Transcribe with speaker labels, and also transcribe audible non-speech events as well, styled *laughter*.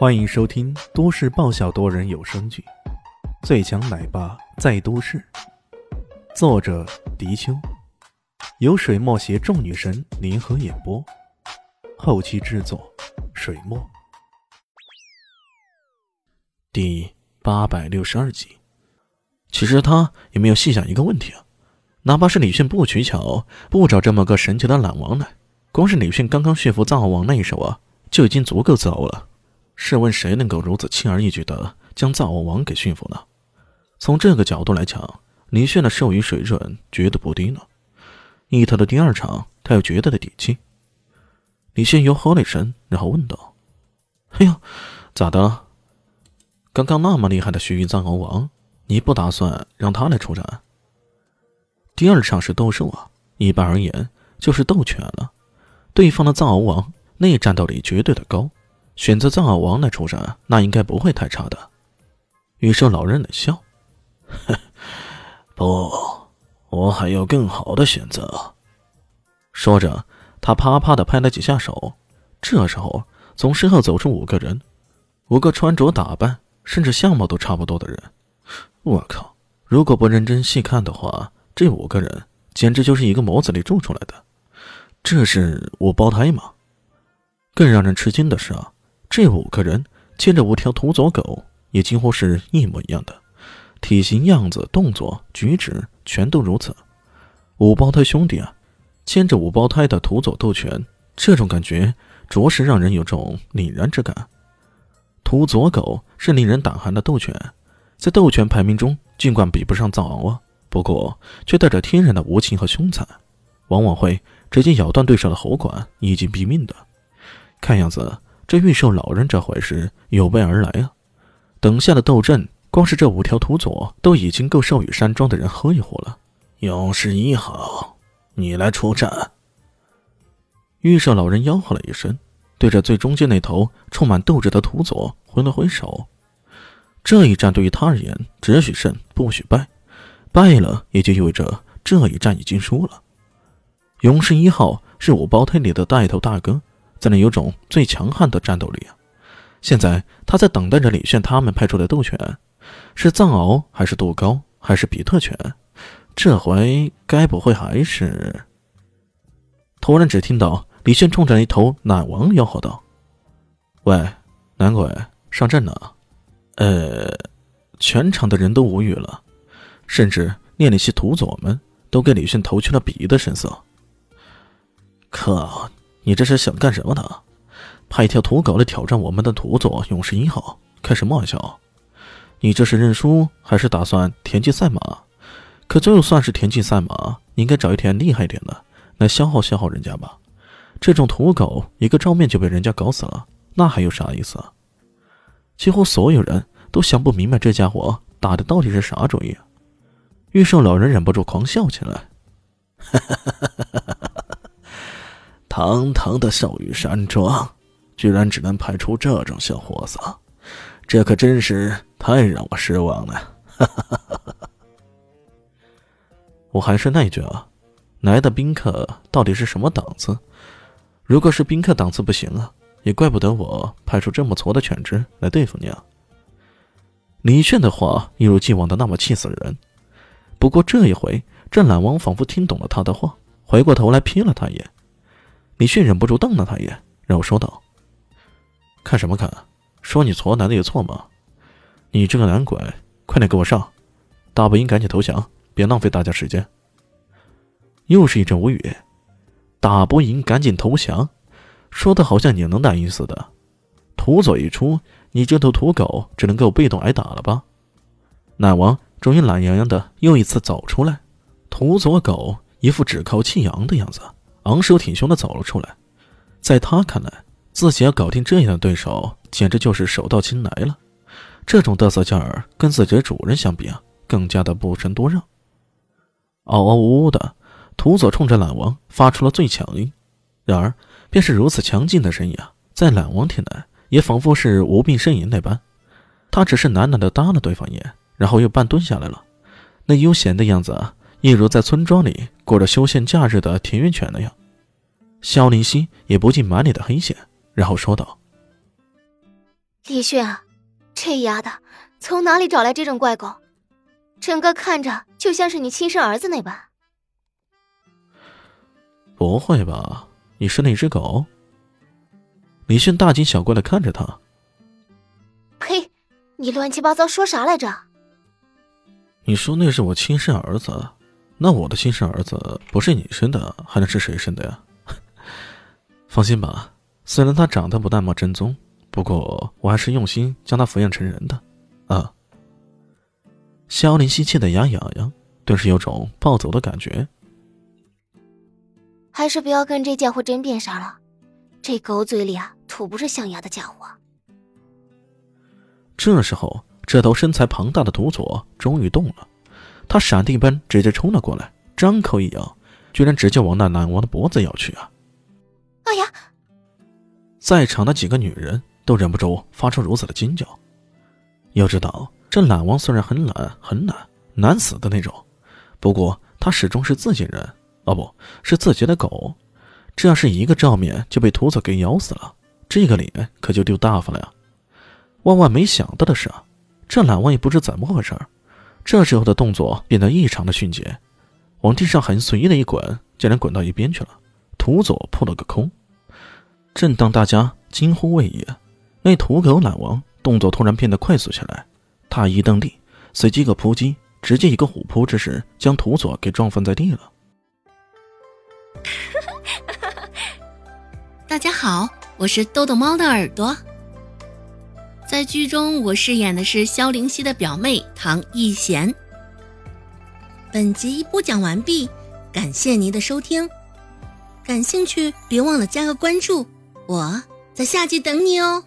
Speaker 1: 欢迎收听都市爆笑多人有声剧《最强奶爸在都市》，作者：迪秋，由水墨携众女神联合演播，后期制作：水墨。第八百六十二集。其实他也没有细想一个问题啊，哪怕是李迅不取巧，不找这么个神奇的懒王来，光是李迅刚刚驯服藏獒王那一手啊，就已经足够自豪了。试问谁能够如此轻而易举地将藏獒王给驯服呢？从这个角度来讲，李炫的授予水准绝对不低呢。一头的第二场，他有绝对的底气。李炫又喝了一声，然后问道：“哎呀，咋的？刚刚那么厉害的须臾藏獒王，你不打算让他来出战？第二场是斗兽啊，一般而言就是斗犬了。对方的藏獒王内战斗力绝对的高。”选择藏獒王来出战，那应该不会太差的。玉兽老人冷笑：“ *laughs*
Speaker 2: 不，我还有更好的选择。”
Speaker 1: 说着，他啪啪的拍了几下手。这时候，从身后走出五个人，五个穿着打扮甚至相貌都差不多的人。我靠！如果不认真细看的话，这五个人简直就是一个模子里铸出来的。这是五胞胎吗？更让人吃惊的是啊！这五个人牵着五条土佐狗，也几乎是一模一样的，体型、样子、动作、举止全都如此。五胞胎兄弟啊，牵着五胞胎的土佐斗犬，这种感觉着实让人有种凛然之感。土佐狗是令人胆寒的斗犬，在斗犬排名中，尽管比不上藏獒啊，不过却带着天然的无情和凶残，往往会直接咬断对手的喉管，以及毙命的。看样子。这御兽老人这回是有备而来啊！等下的斗阵，光是这五条土佐都已经够寿羽山庄的人喝一壶了。
Speaker 2: 勇士一号，你来出战。
Speaker 1: 御兽老人吆喝了一声，对着最中间那头充满斗志的土佐挥了挥手。这一战对于他而言，只许胜不许败，败了也就意味着这一战已经输了。勇士一号是五胞胎里的带头大哥。在那有种最强悍的战斗力啊！现在他在等待着李炫他们派出的斗犬，是藏獒还是杜高还是比特犬？这回该不会还是……突然，只听到李炫冲着一头奶王吆喝道：“喂，男鬼，上阵呢！”呃，全场的人都无语了，甚至连那些土佐们都给李炫投去了鄙夷的神色。靠！你这是想干什么呢？派一条土狗来挑战我们的土佐勇士一号，开什么玩笑？你这是认输，还是打算田忌赛马？可就算是田忌赛马，你应该找一天厉害一点的来消耗消耗人家吧。这种土狗，一个照面就被人家搞死了，那还有啥意思？几乎所有人都想不明白这家伙打的到底是啥主意。玉圣老人忍不住狂笑起来，哈哈哈哈哈！
Speaker 2: 堂堂的笑语山庄，居然只能派出这种小货色，这可真是太让我失望了。*laughs*
Speaker 1: 我还是那句啊，来的宾客到底是什么档次？如果是宾客档次不行啊，也怪不得我派出这么矬的犬只来对付你啊。李炫的话一如既往的那么气死人，不过这一回，这懒王仿佛听懂了他的话，回过头来瞥了他一眼。李迅忍不住瞪了他一眼，然后说道：“看什么看？说你矬，男的有错吗？你这个男鬼，快点给我上！打不赢赶紧投降，别浪费大家时间。”又是一阵无语。打不赢赶紧投降，说的好像你能打赢似的。土佐一出，你这头土狗只能够被动挨打了吧？奶王终于懒洋洋的又一次走出来，土佐狗一副趾高气扬的样子。昂首挺胸的走了出来，在他看来，自己要搞定这样的对手，简直就是手到擒来了。这种嘚瑟劲儿，跟自己的主人相比啊，更加的不争多让。嗷嗷呜呜的，土佐冲着懒王发出了最强音。然而，便是如此强劲的声音啊，在懒王听来，也仿佛是无病呻吟那般。他只是懒懒的搭了对方一眼，然后又半蹲下来了，那悠闲的样子啊。一如在村庄里过着休闲假日的田园犬那样，肖林熙也不禁满脸的黑线，然后说道：“
Speaker 3: 李迅啊，这丫的从哪里找来这种怪狗？整个看着就像是你亲生儿子那般。
Speaker 1: 不会吧？你是那只狗？李迅大惊小怪的看着他。
Speaker 3: 呸！你乱七八糟说啥来着？
Speaker 1: 你说那是我亲生儿子，那我的亲生儿子不是你生的，还能是谁生的呀？放心吧，虽然他长得不那么正宗，不过我还是用心将他抚养成人的。啊！萧林希气得牙痒痒，顿时有种暴走的感觉。
Speaker 3: 还是不要跟这家伙争辩啥了，这狗嘴里啊吐不是象牙的家伙。
Speaker 1: 这时候，这头身材庞大的土佐终于动了，他闪电般直接冲了过来，张口一咬，居然直接往那懒王的脖子咬去啊！
Speaker 3: 哎呀！
Speaker 1: 在场的几个女人都忍不住发出如此的惊叫。要知道，这懒王虽然很懒很懒难死的那种，不过他始终是自己人。哦，不是自己的狗，这要是一个照面就被土佐给咬死了，这个脸可就丢大发了呀！万万没想到的是，这懒王也不知怎么回事这时候的动作变得异常的迅捷，往地上很随意的一滚，竟然滚到一边去了。土佐扑了个空。正当大家惊呼未已，那土狗懒王动作突然变得快速起来，他一蹬地，随即一个扑击，直接一个虎扑之势将土佐给撞翻在地了。*laughs*
Speaker 4: 大家好，我是豆豆猫的耳朵。在剧中，我饰演的是萧灵溪的表妹唐艺贤。本集播讲完毕，感谢您的收听。感兴趣，别忘了加个关注，我在下集等你哦。